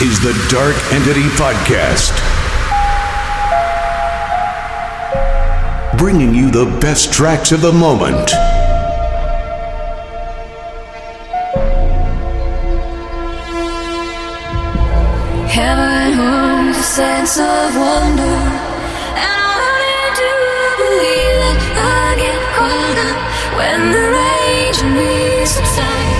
is the Dark Entity Podcast, bringing you the best tracks of the moment. Heaven holds a sense of wonder, and I wanted to believe that I get caught up when the rage and subside.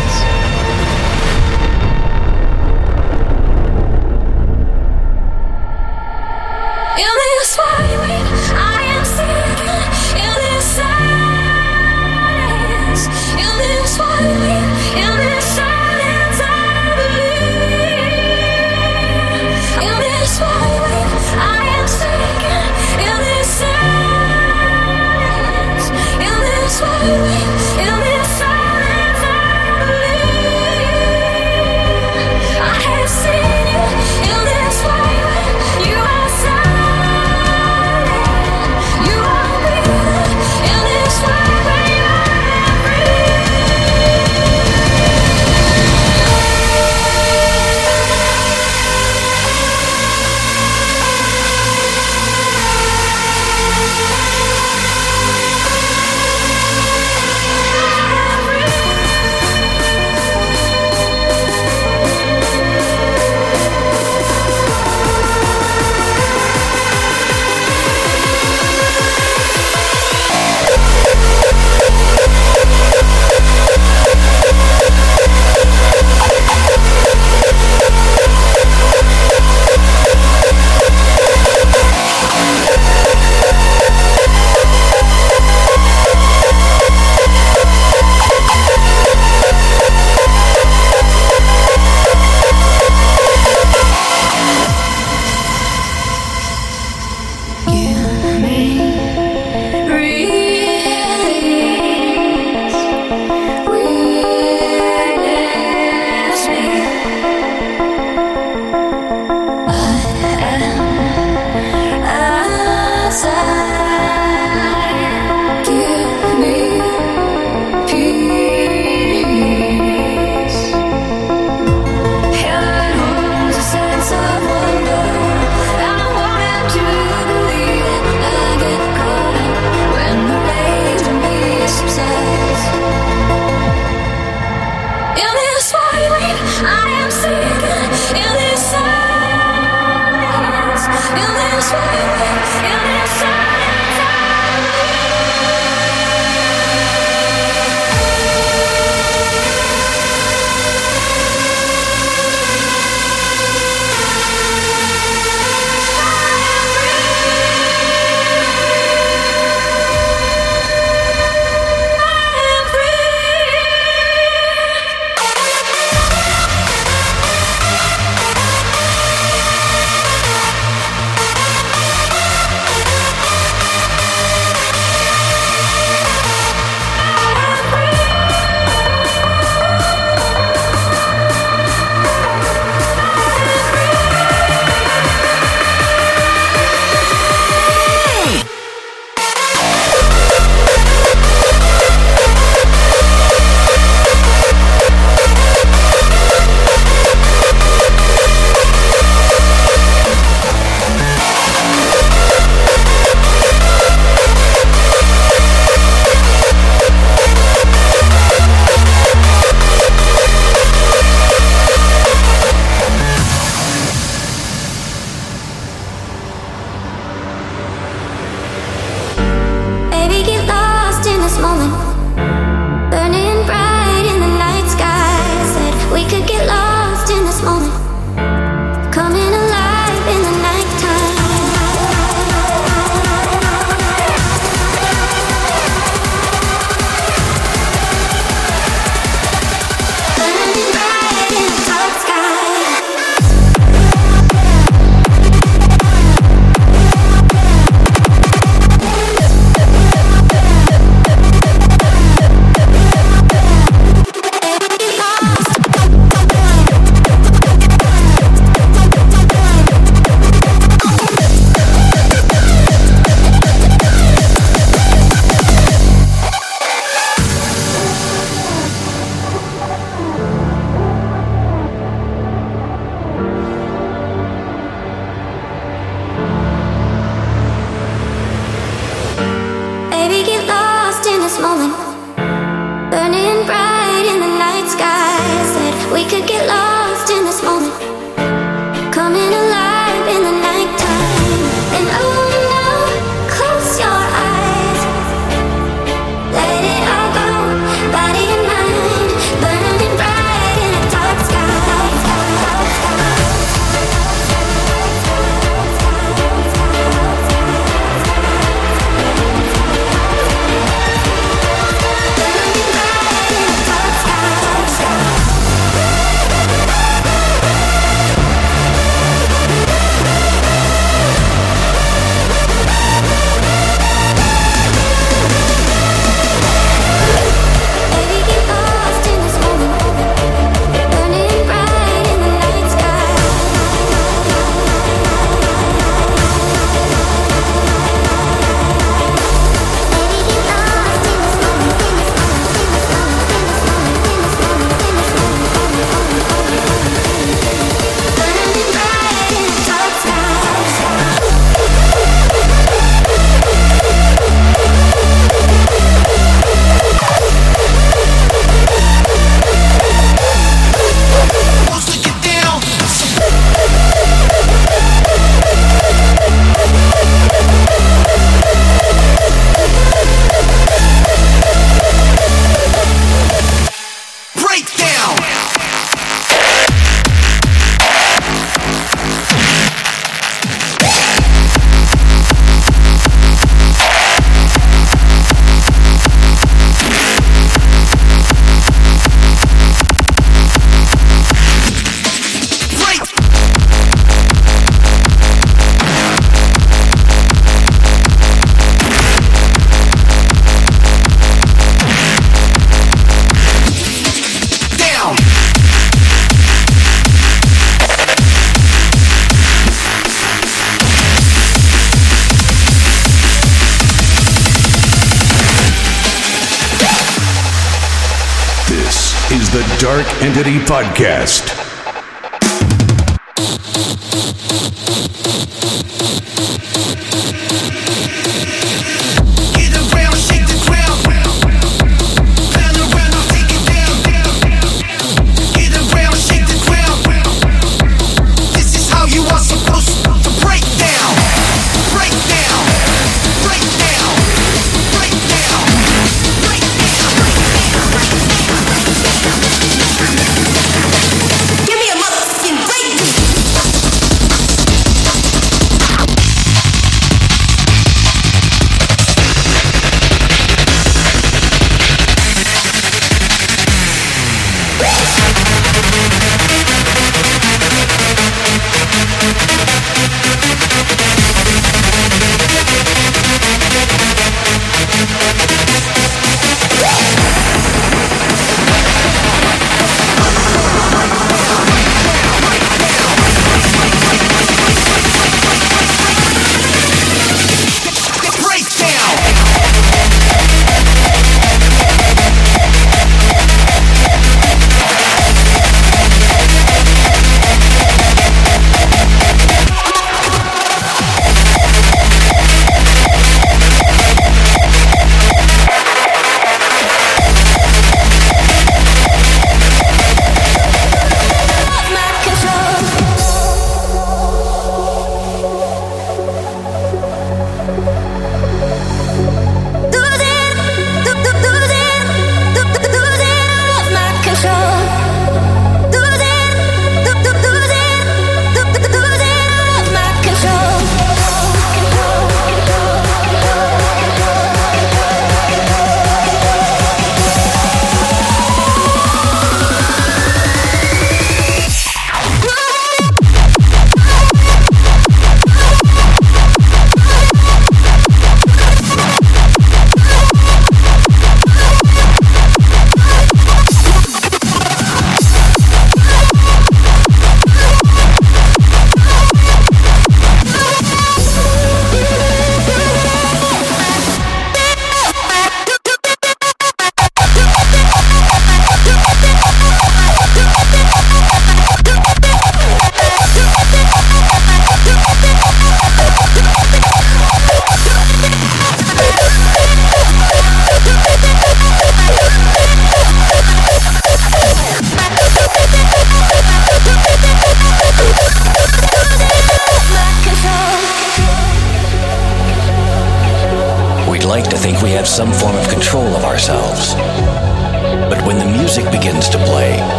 Dark Entity Podcast.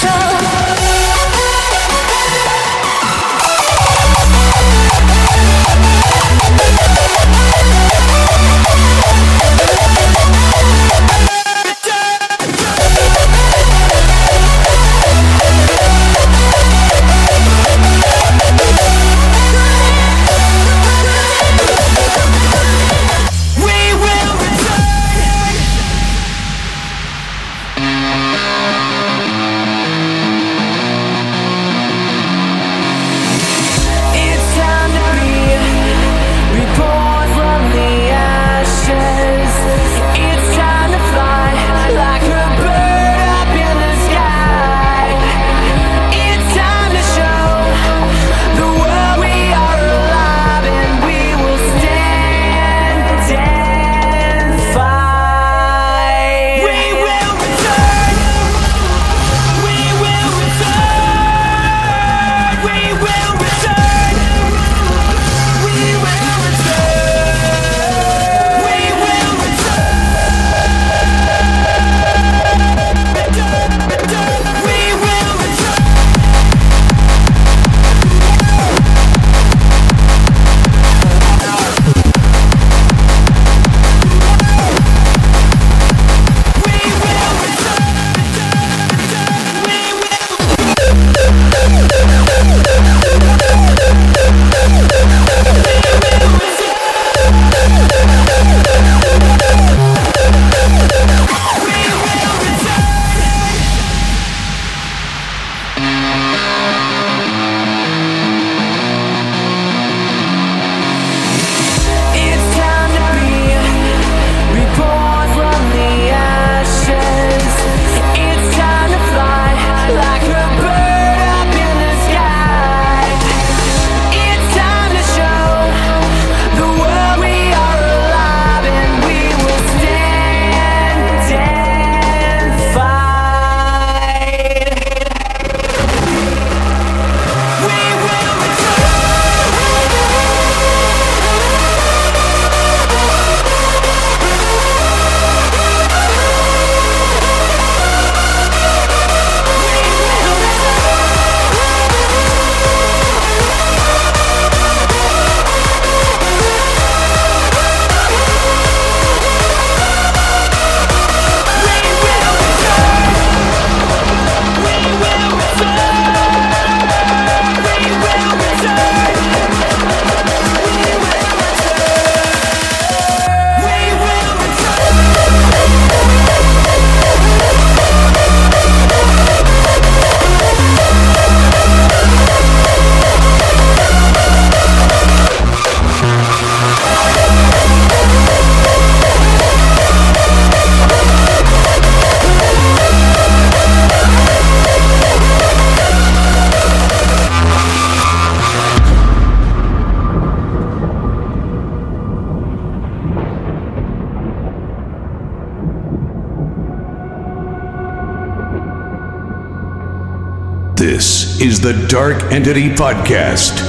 control the Dark Entity Podcast.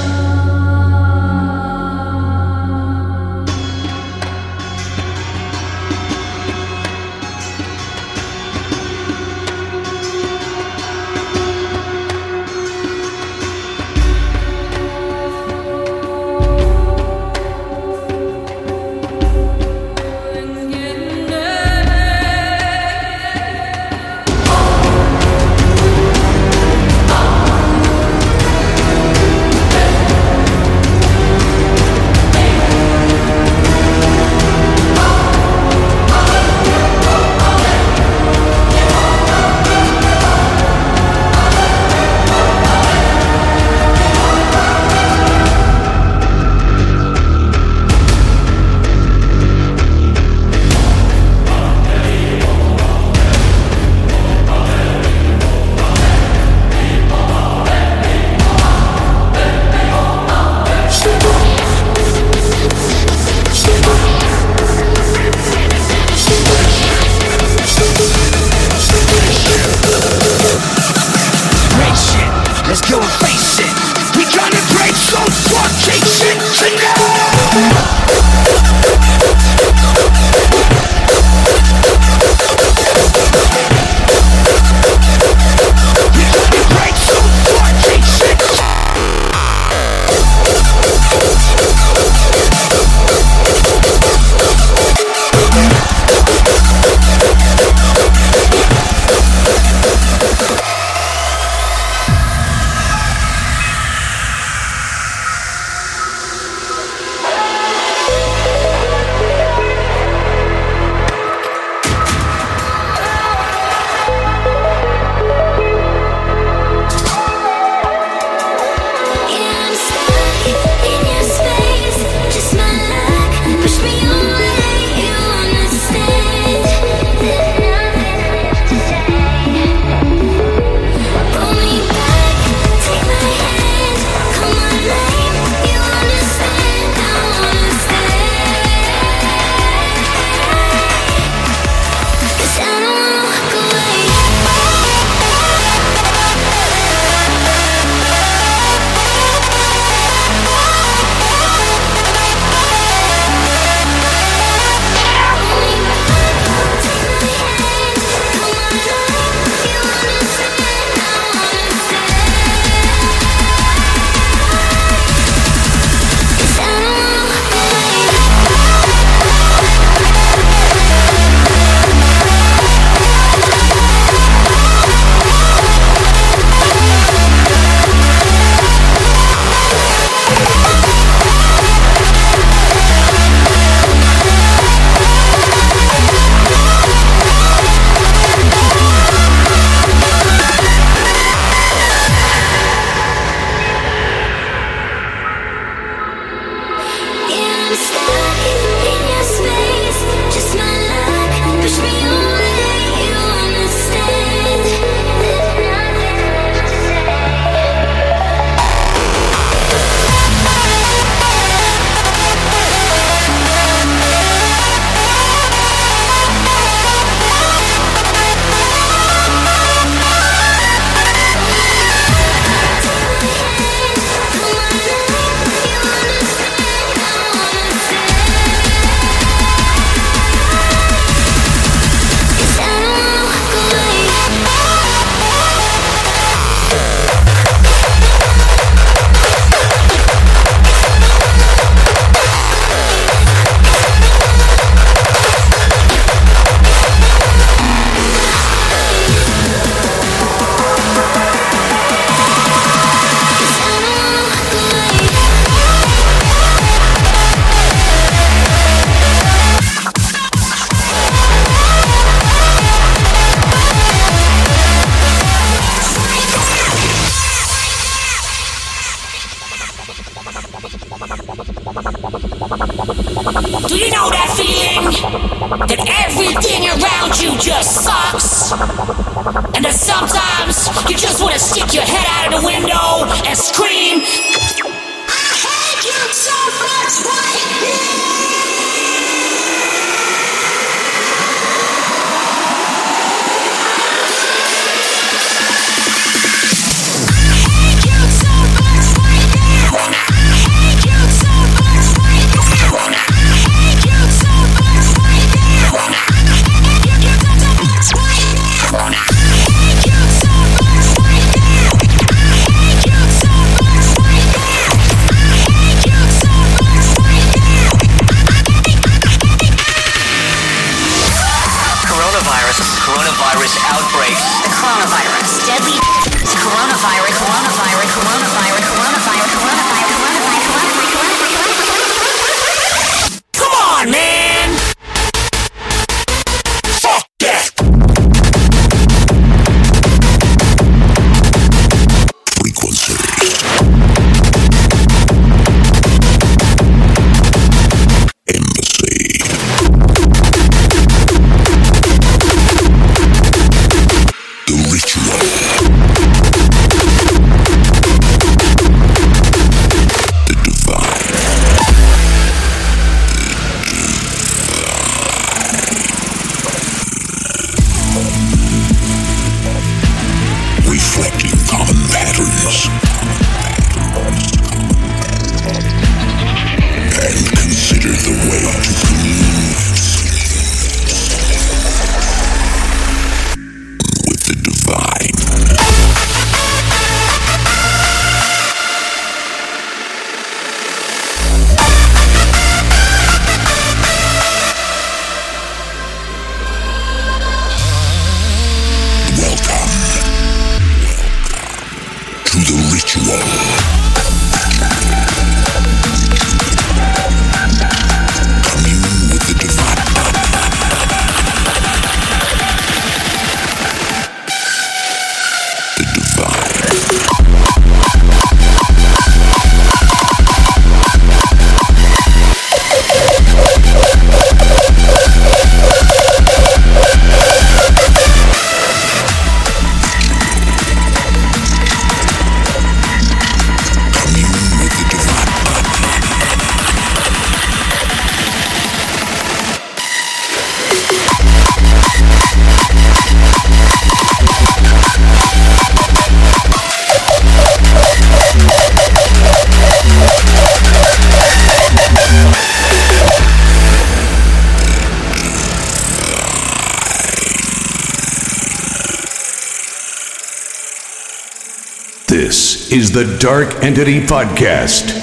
The Dark Entity Podcast.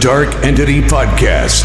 Dark Entity Podcast.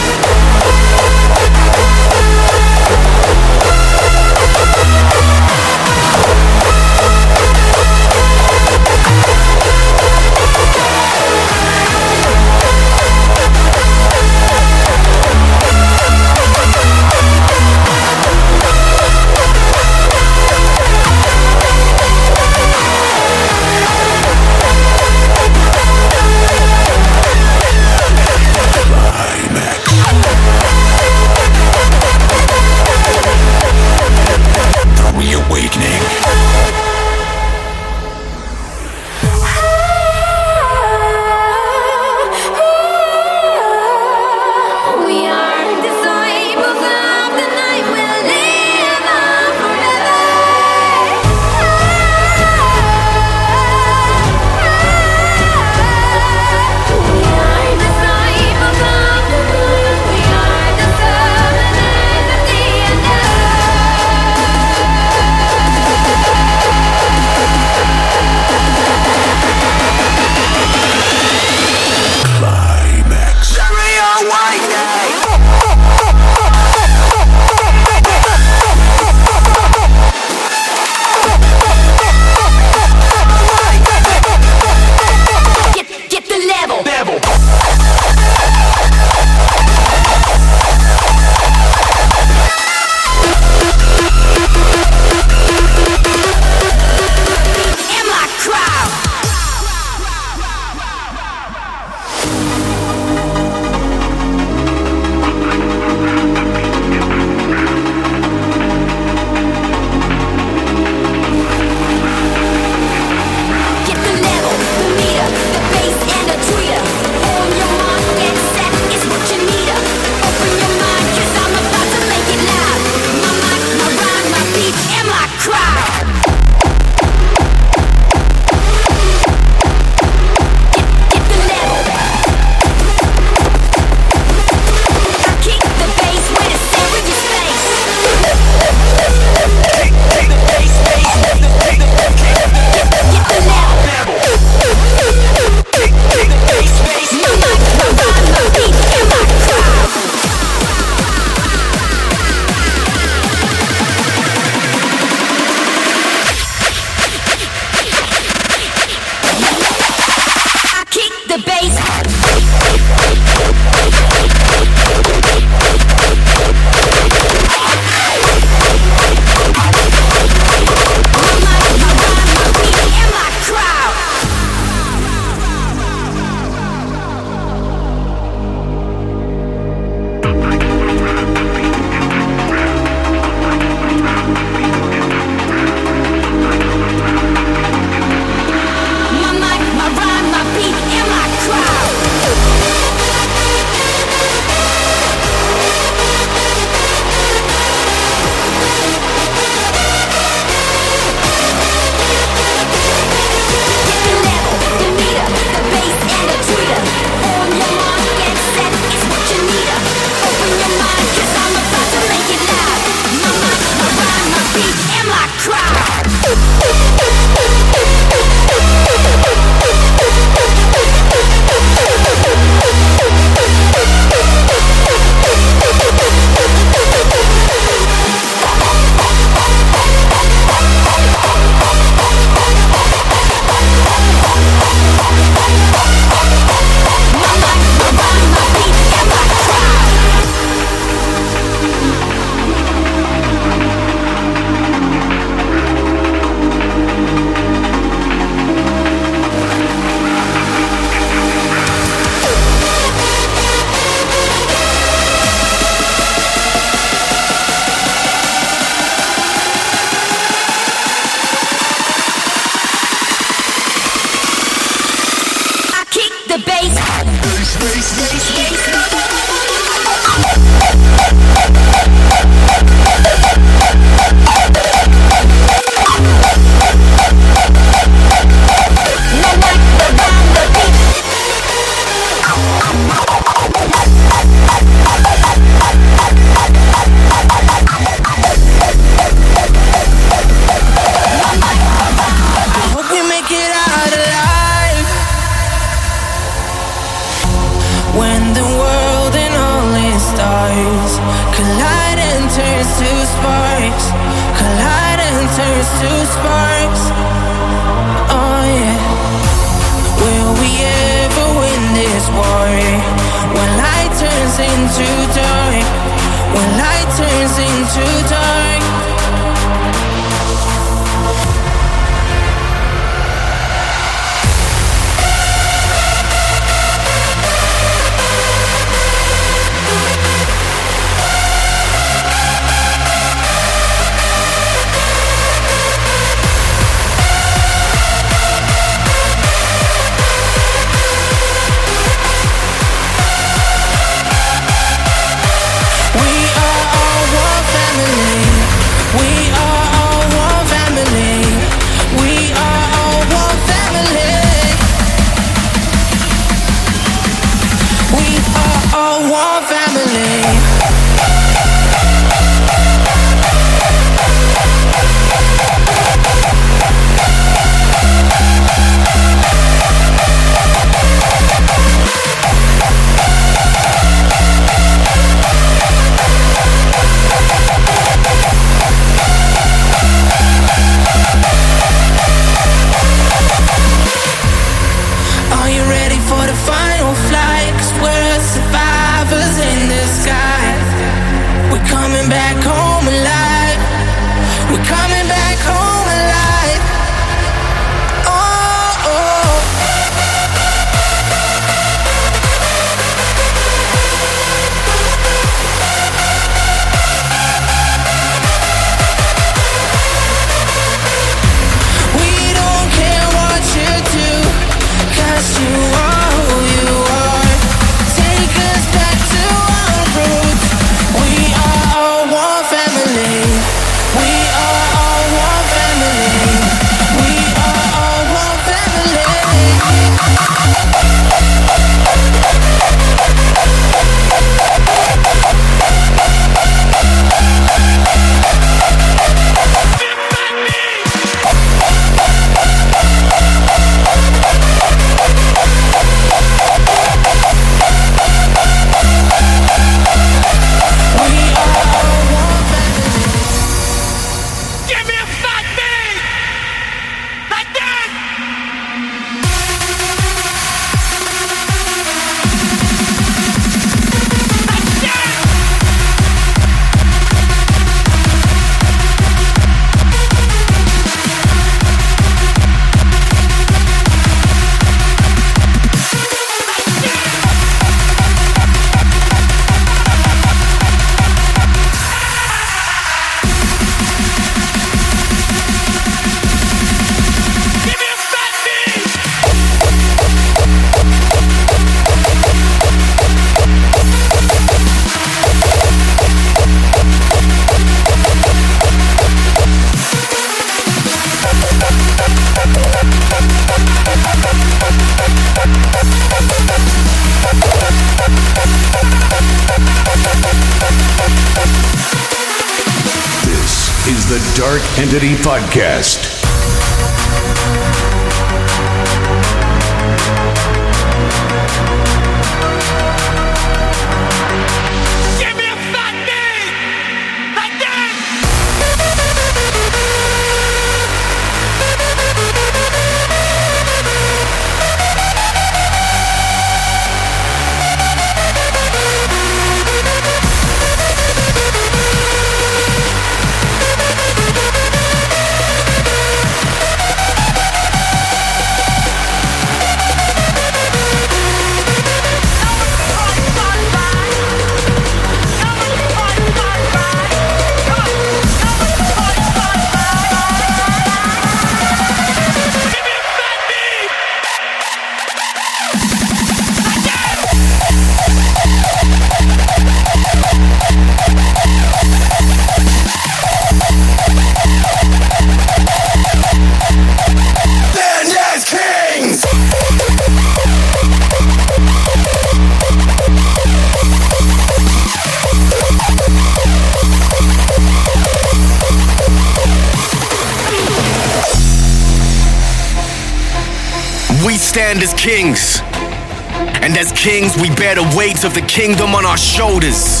Of the kingdom on our shoulders.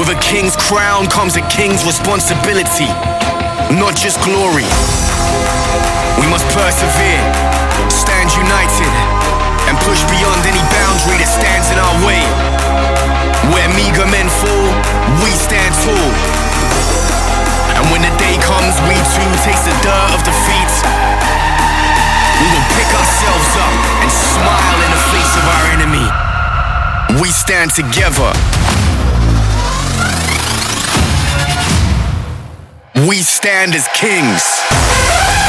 With a king's crown comes a king's responsibility, not just glory. We must persevere, stand united, and push beyond any boundary that stands in our way. Where meager men fall, we stand tall. And when the day comes, we too taste the dirt of defeat we will pick ourselves up and smile in the face of our enemy. We stand together. We stand as kings.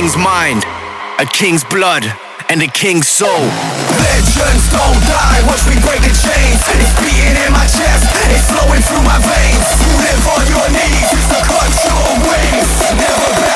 King's mind, a king's blood, and a king's soul. Legends don't die, watch me break the chains. It's beating in my chest, it's flowing through my veins. You live on your knees, it's the cut your wings. Never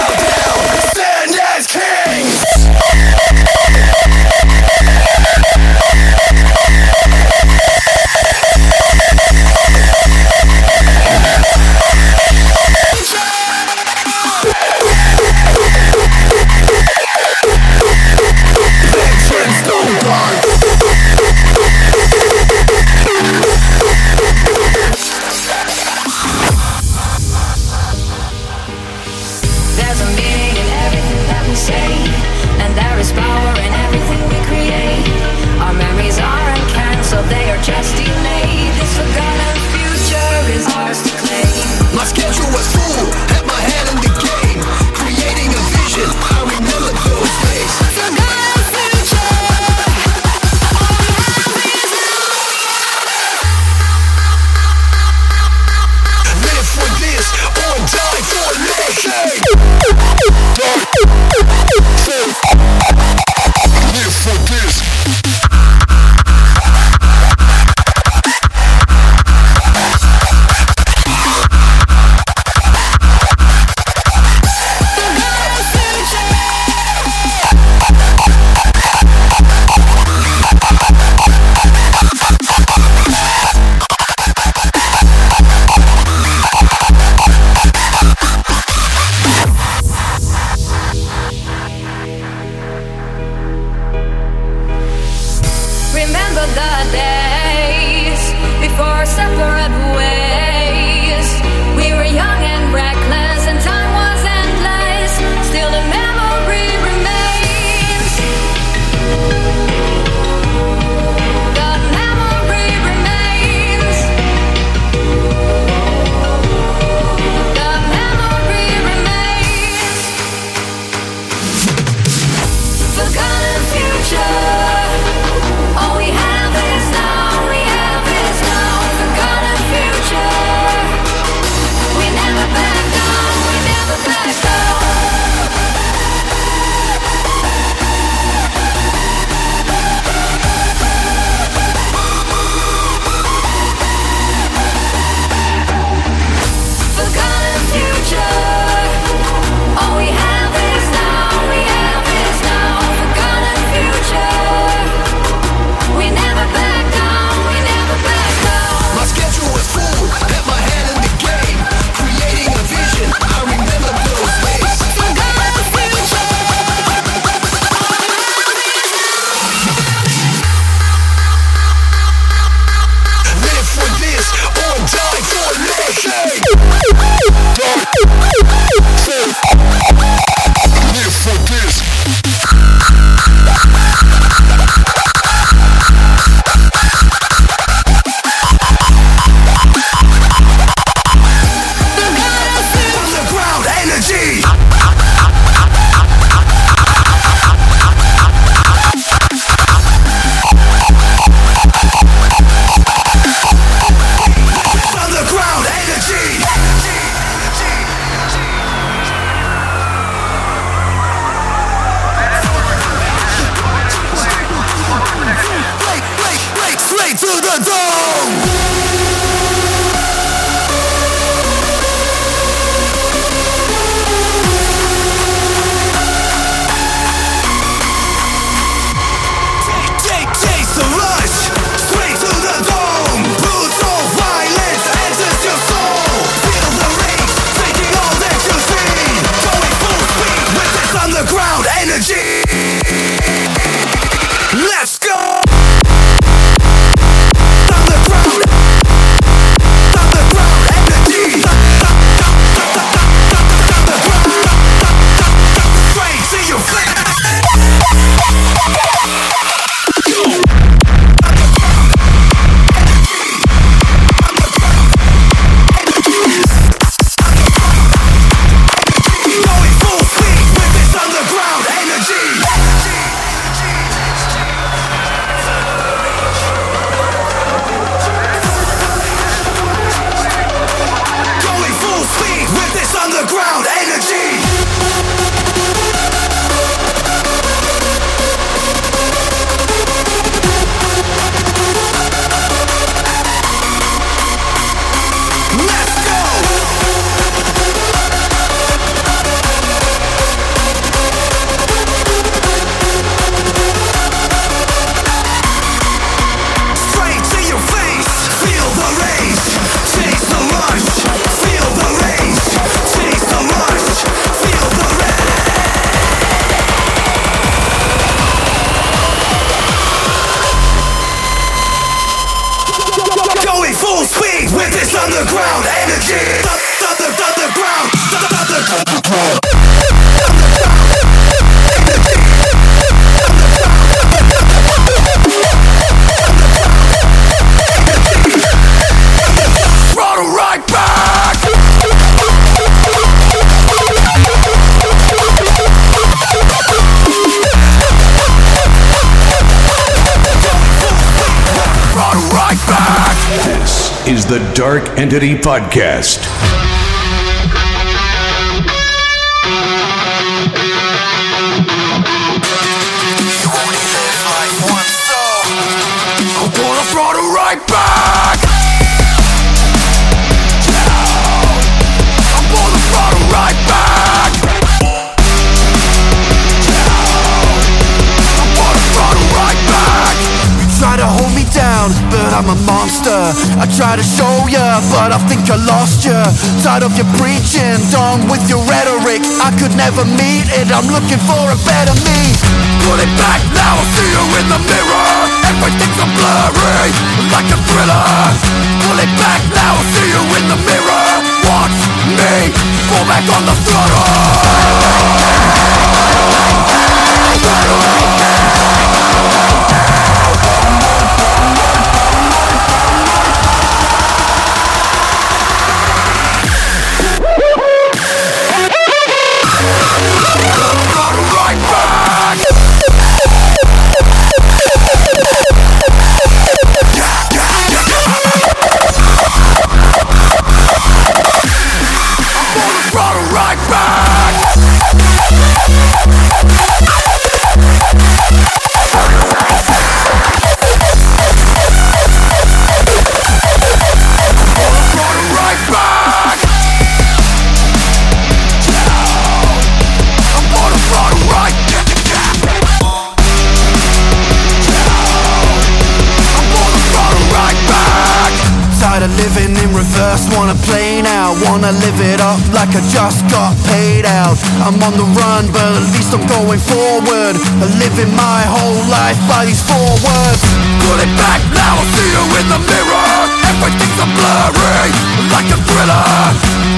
wanna live it up like I just got paid out. I'm on the run but at least I'm going forward. I'm living my whole life by these four words. Put it back now, I'll see you in the mirror. Everything's a blurry, like a thriller.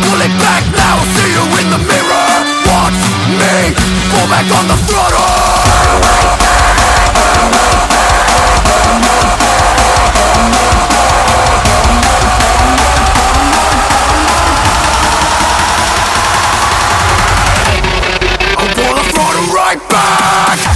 Pull it back now, I'll see you in the mirror. Watch me, fall back on the throttle. Back!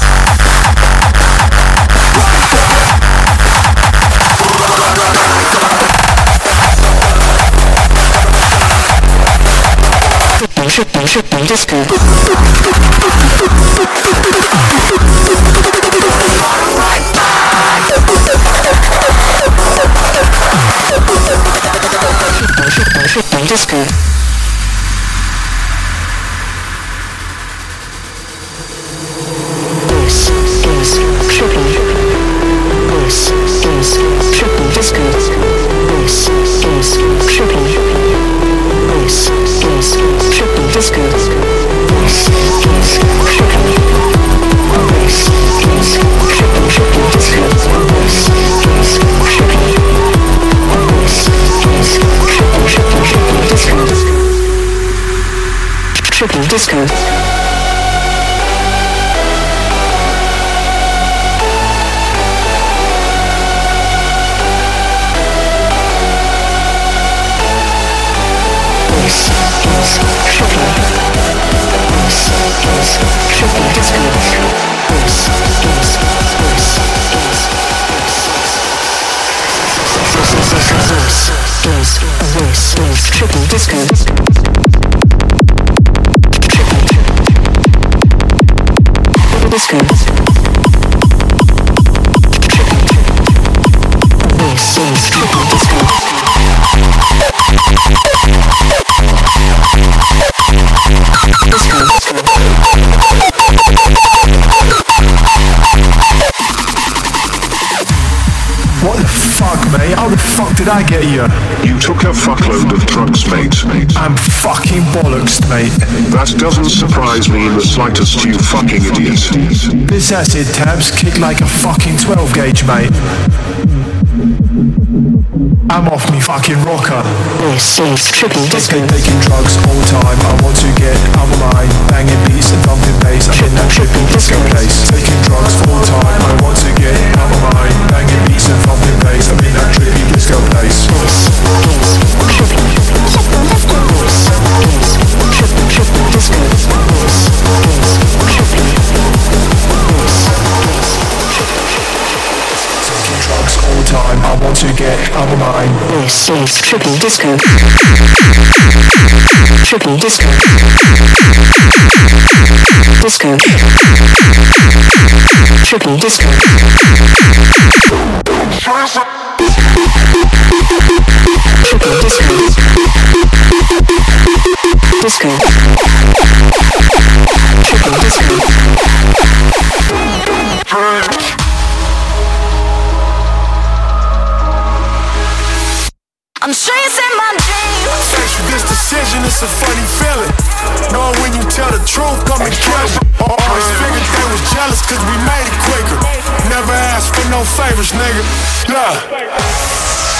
acid tabs kick like a fucking 12 gauge, mate. I'm off me fucking rocker. This is trippy disco. Taking drugs all time. I want to get out of mind. Banging beats and thumping bass. I'm in that trippy disco place. Taking drugs all time. I want to get out of mind. Banging beats and thumping bass. I'm in that trippy disco place. This is trippy disco. This is trippy disco. This is I want to get out of my mind. This is Trippy Disco. Trippy Disco. Disco. Trippy Disco. Trippy Disco. Disco. Trippy Disco. Truth, come and kill me. Always figured they was jealous cause we made it quicker. Never asked for no favors, nigga. Yeah.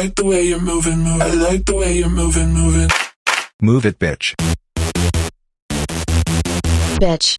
like the way you're moving, moving. I like the way you're moving, moving. Move it, bitch. Bitch.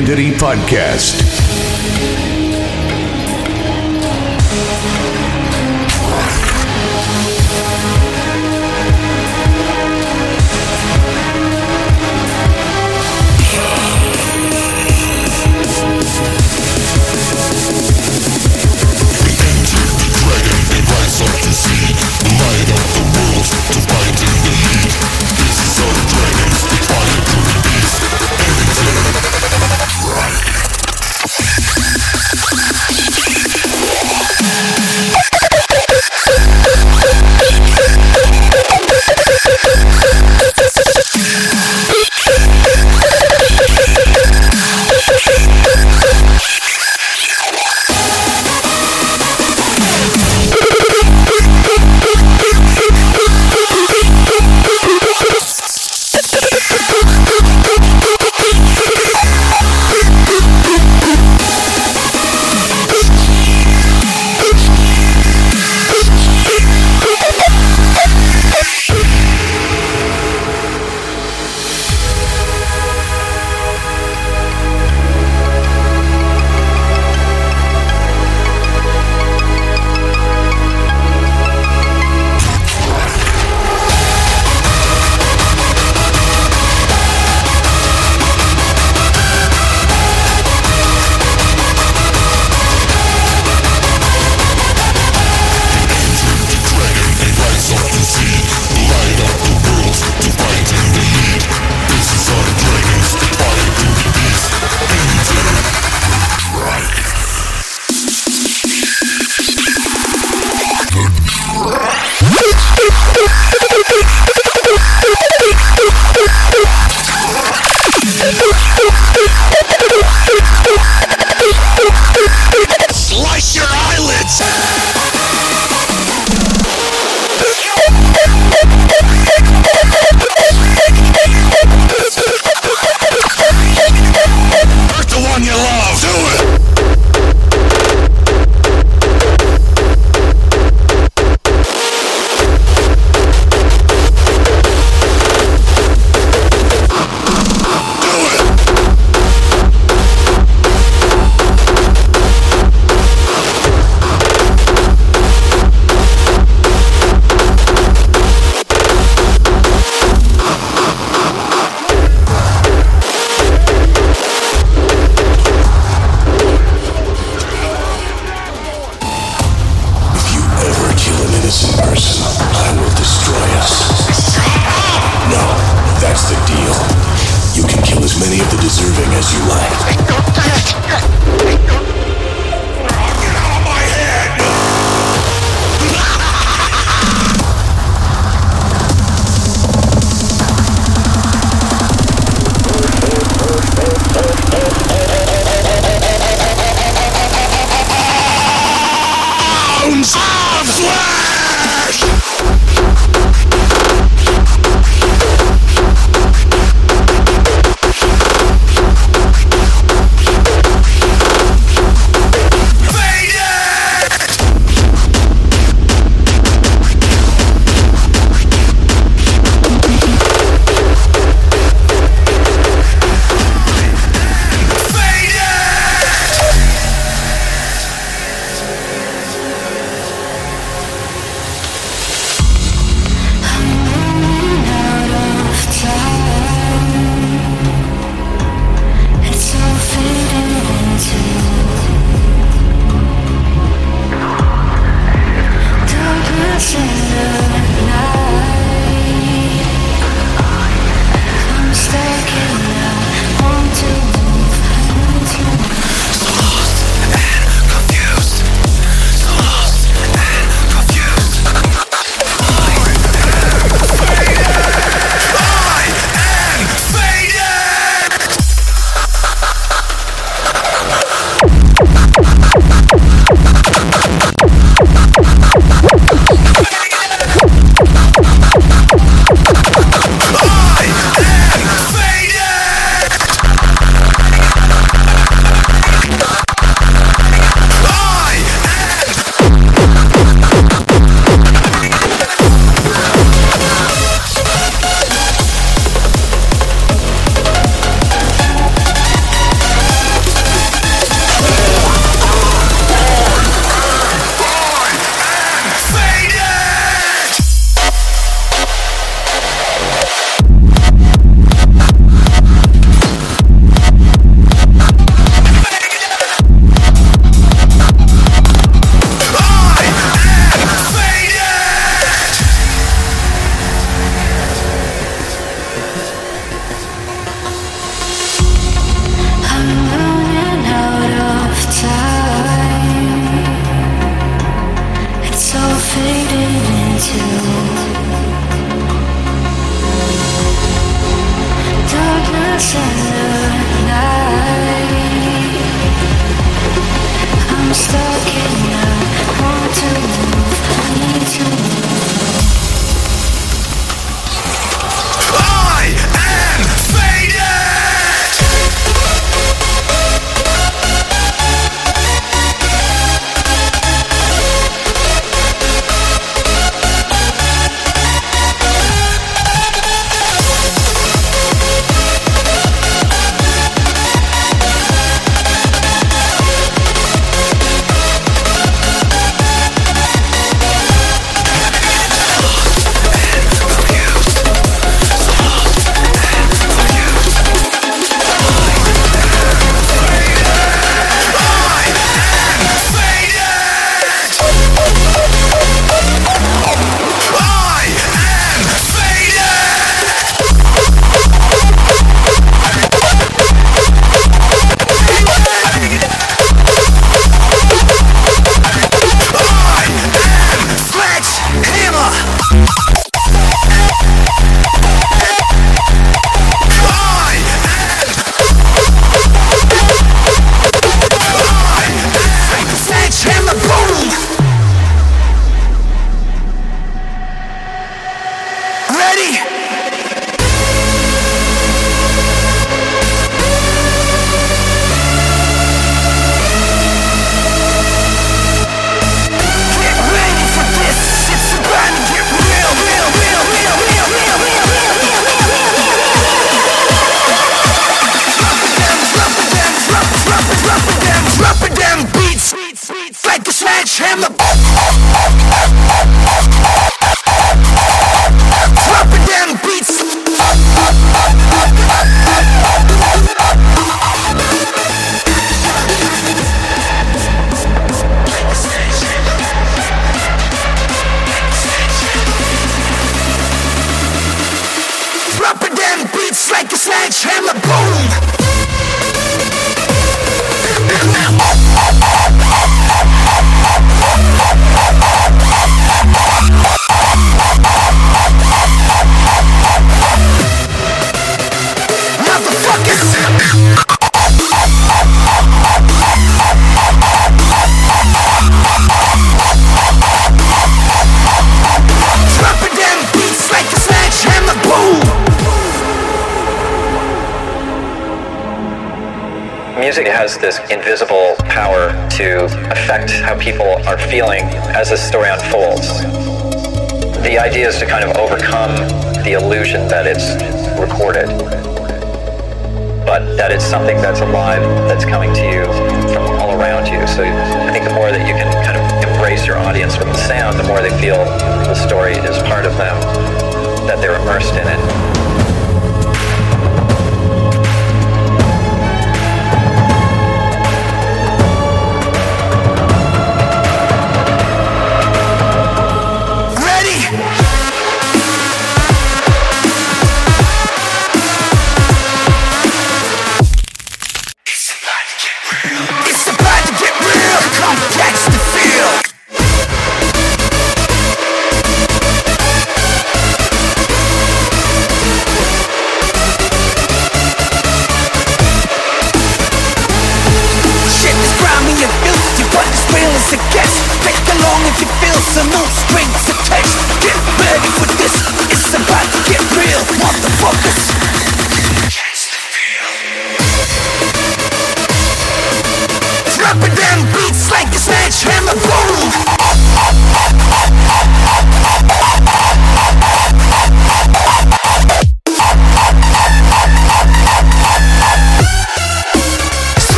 Dark Entity Podcast.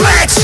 Beats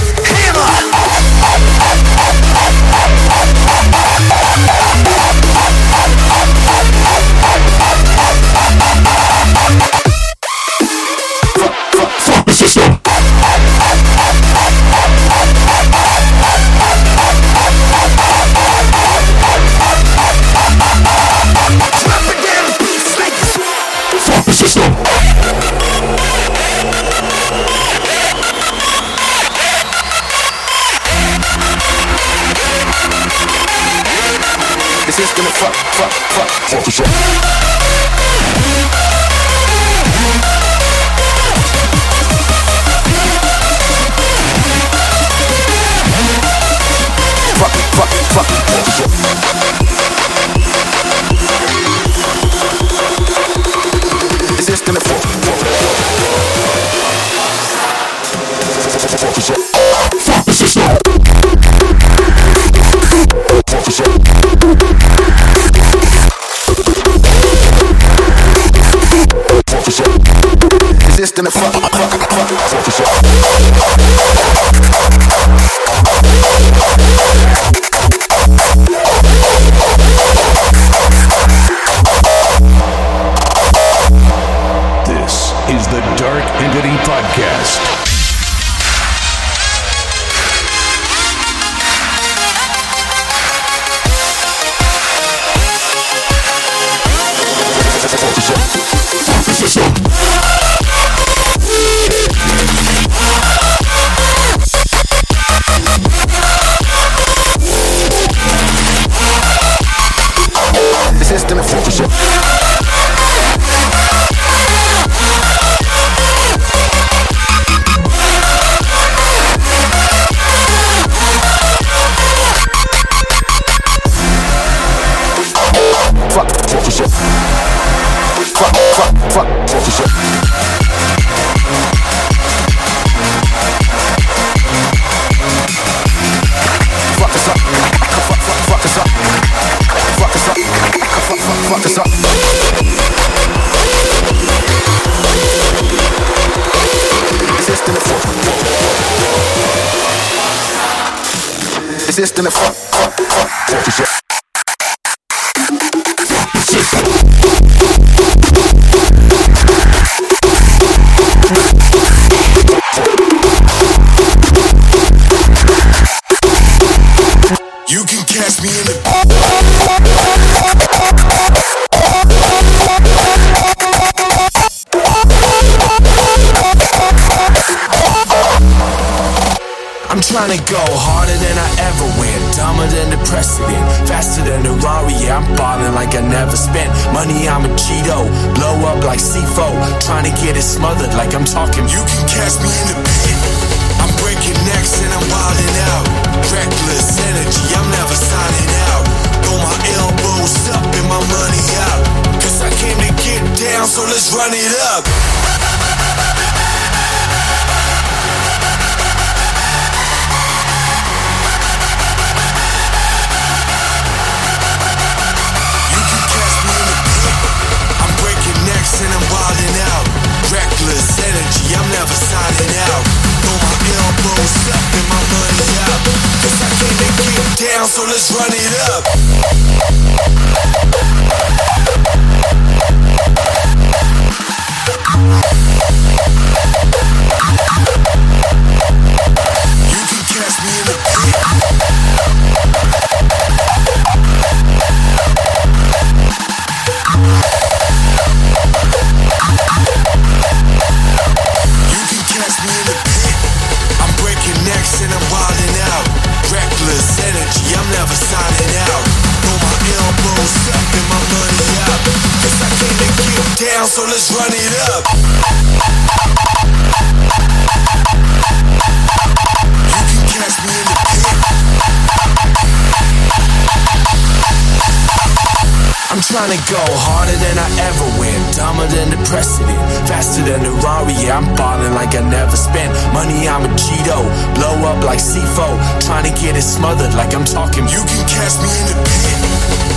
gonna go harder than I ever went, dumber than the precedent, faster than the Rari. Yeah, I'm falling like I never spent money. I'm a Cheeto, blow up like CFO, trying to get it smothered like I'm talking. You can catch me in the pit.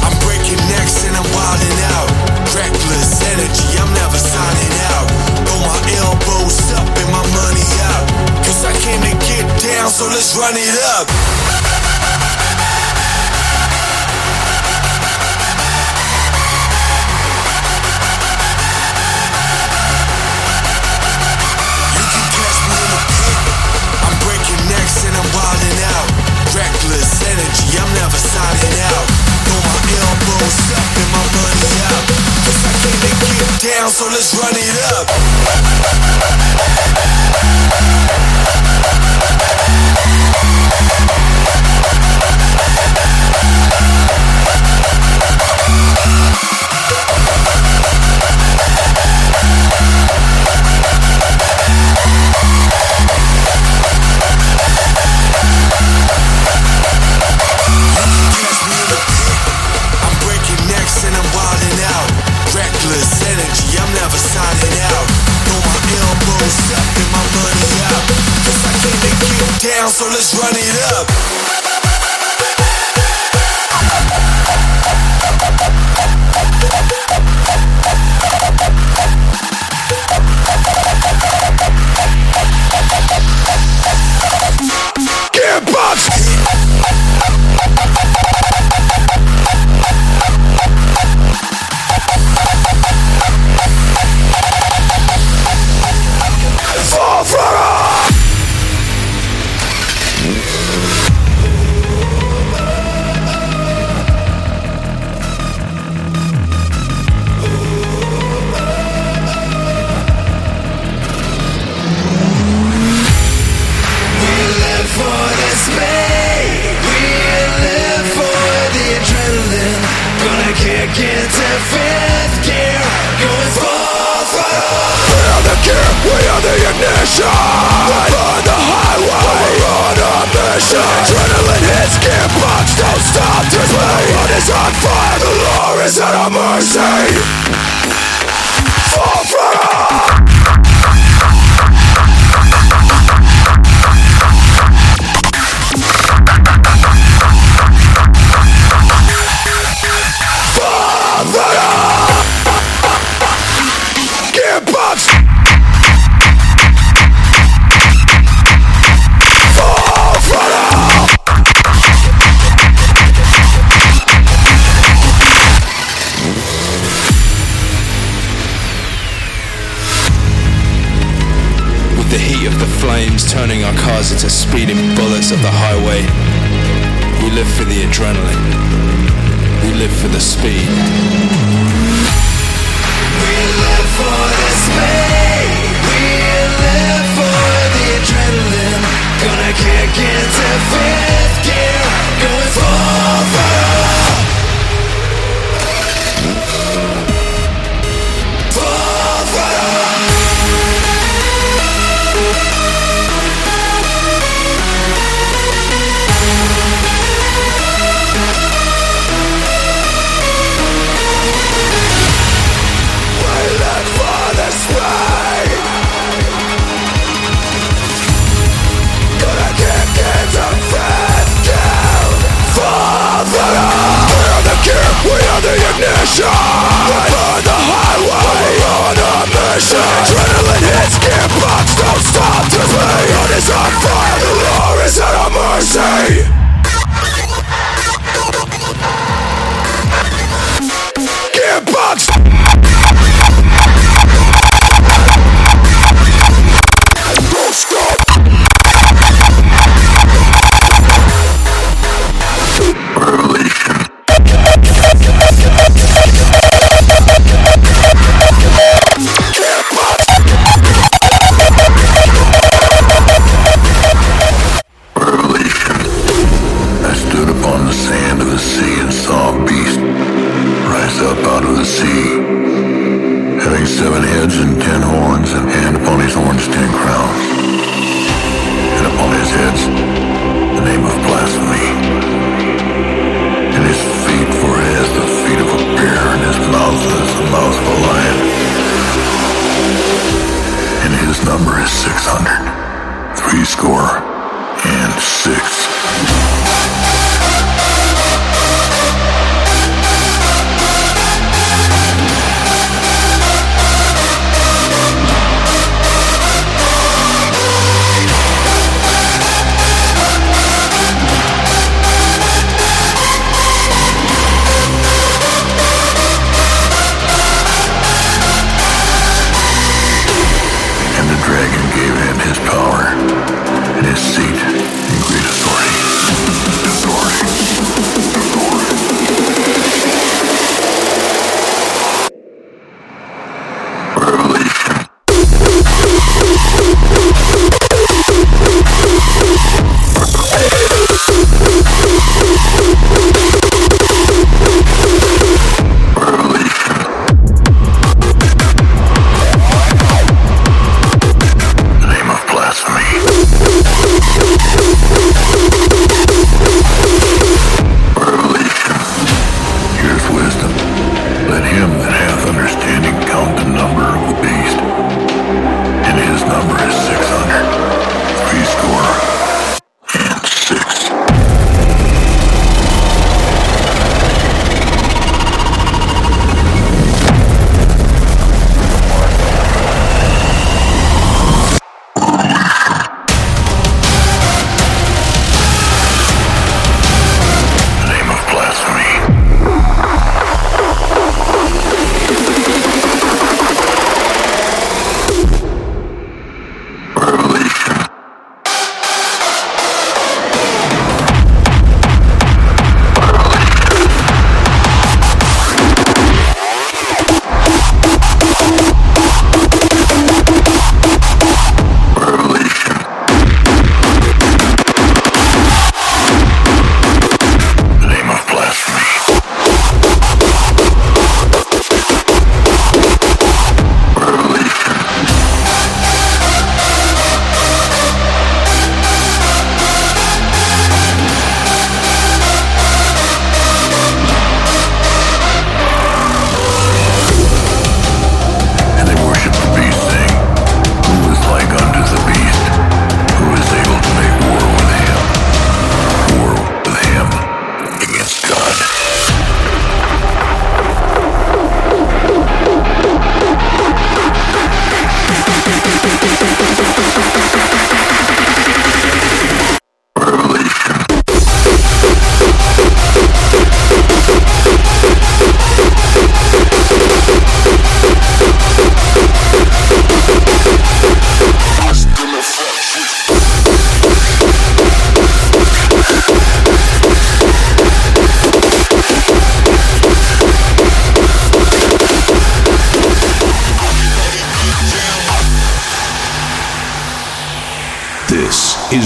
I'm breaking necks and I'm wilding out. Reckless energy, I'm never signing out. Throw my elbows up and my money out. Cause I came to get down, so let's run it up. and I'm wildin' out. Reckless energy, I'm never signing out. Throw my elbows up and my money up. Cause I came to get down, so let's run it up. so let's run it up.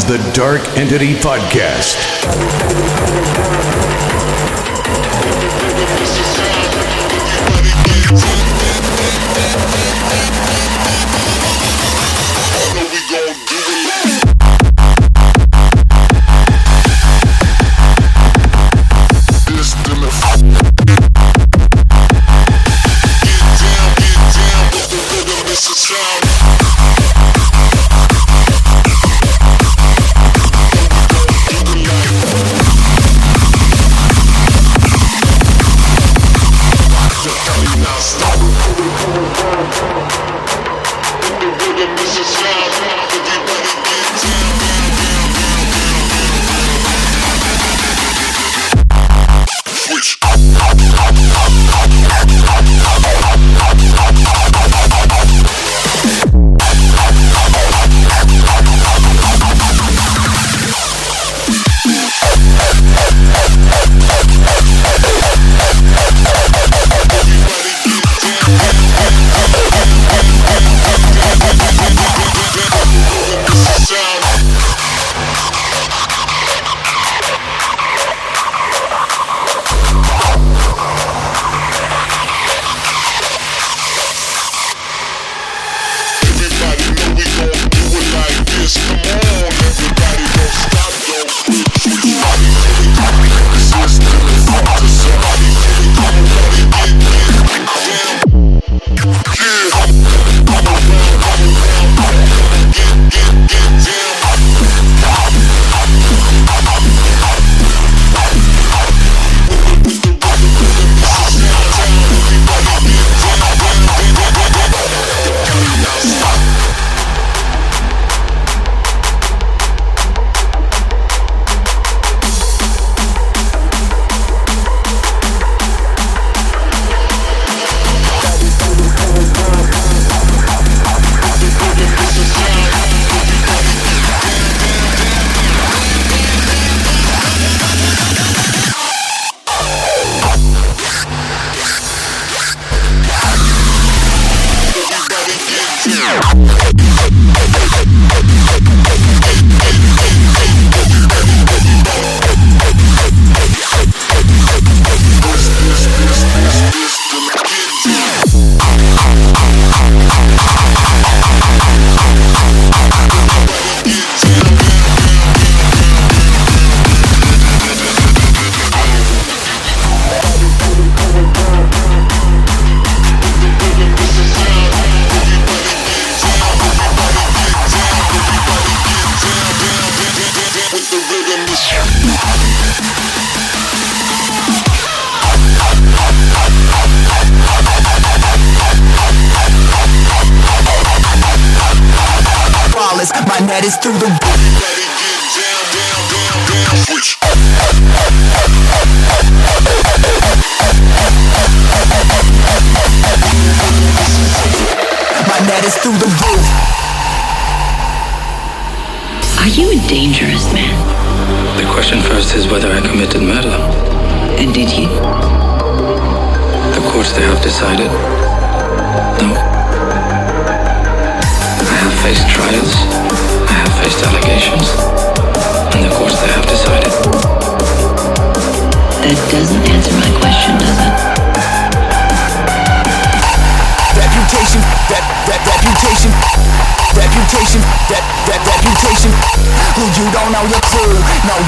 The Dark Entity Podcast.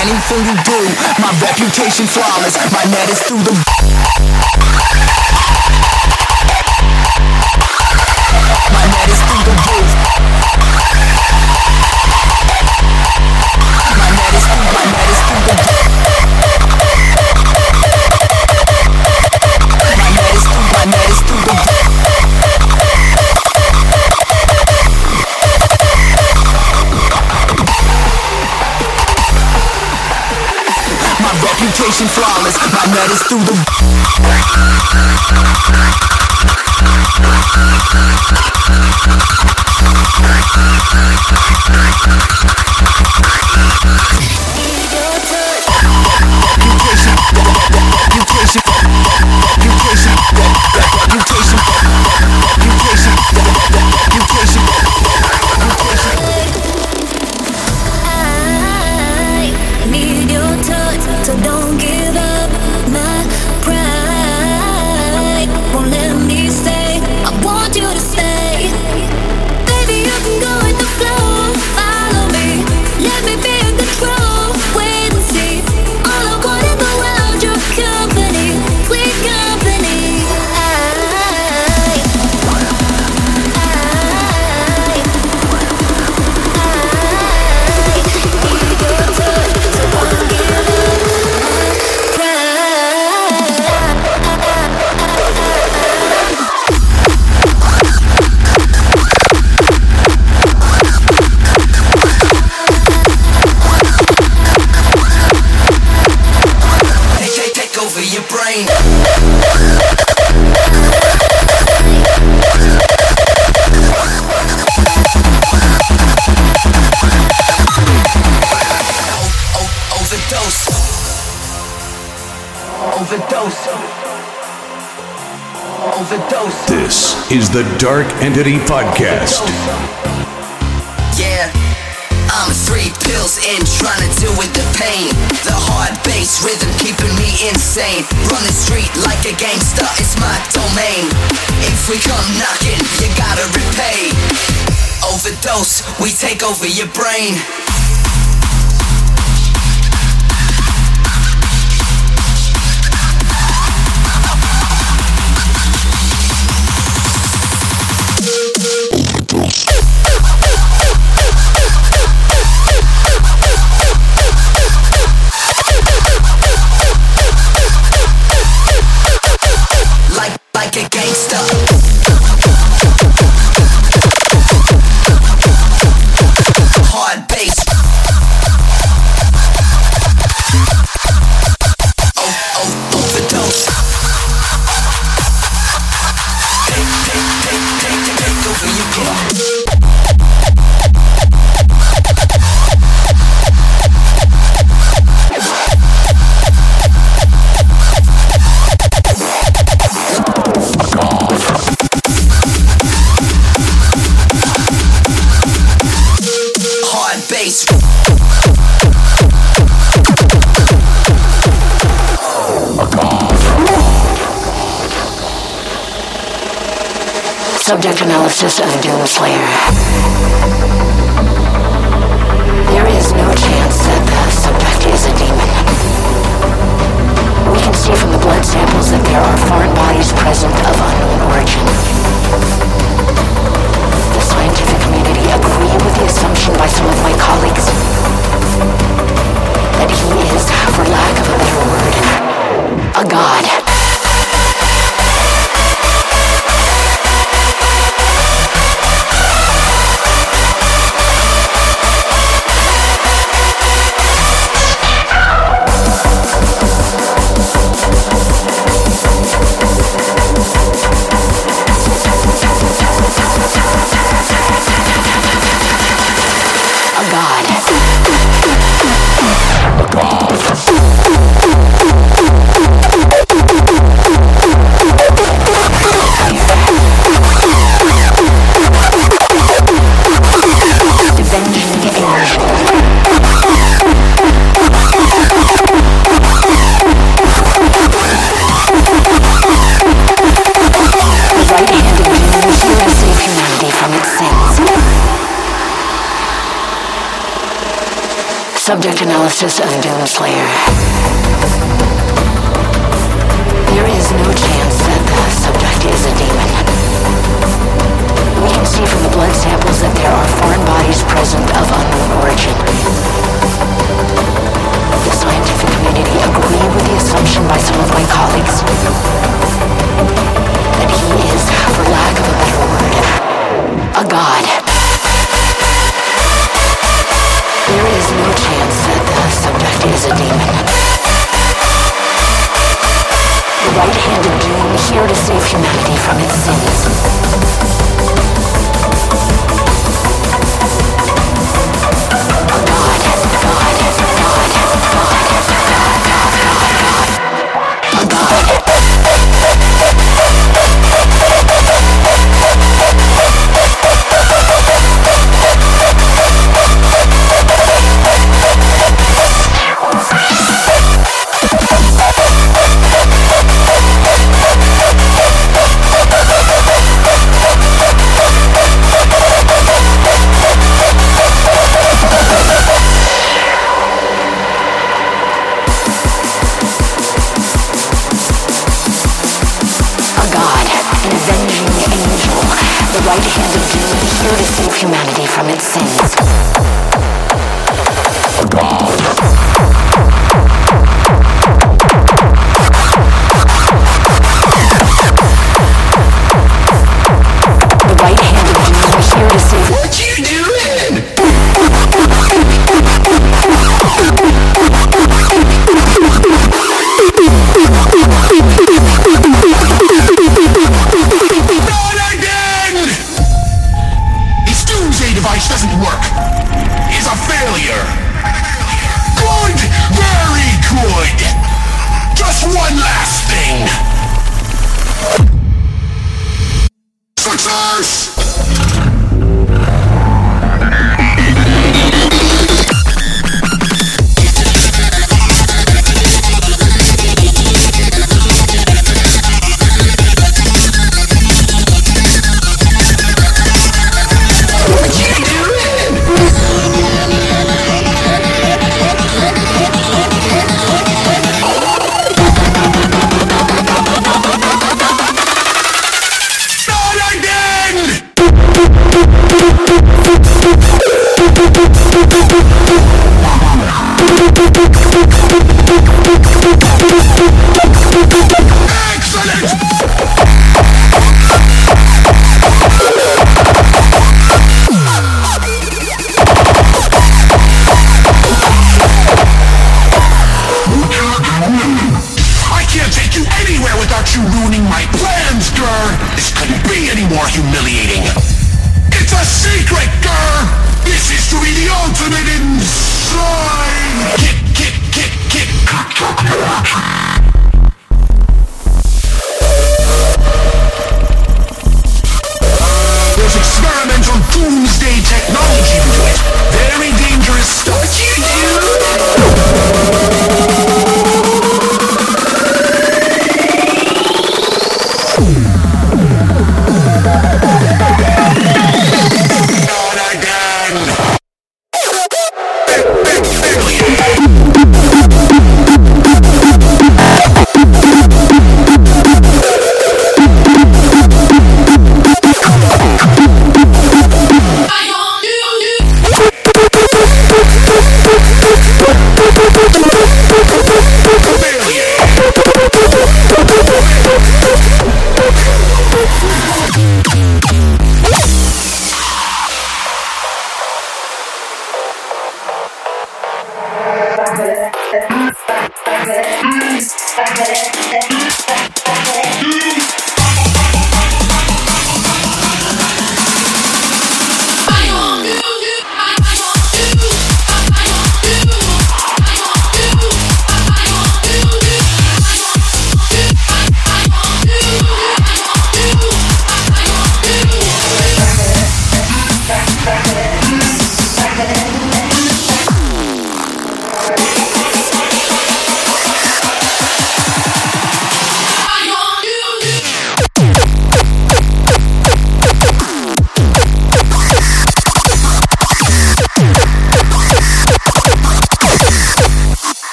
anything you do. My reputation flawless, my net is through the. My net is through the roof. perfection flawless. My net is through the. so don't give is the Dark Entity Podcast. Yeah, I'm three pills in, trying to deal with the pain. The hard bass rhythm keeping me insane. Run the street like a gangster, it's my domain. If we come knocking, you gotta repay. Overdose, we take over your brain. live analysis of Doomslayer. There is no chance that the subject is a demon. We can see from the blood samples that there are foreign bodies present of unknown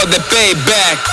for the payback.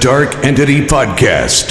Dark Entity Podcast.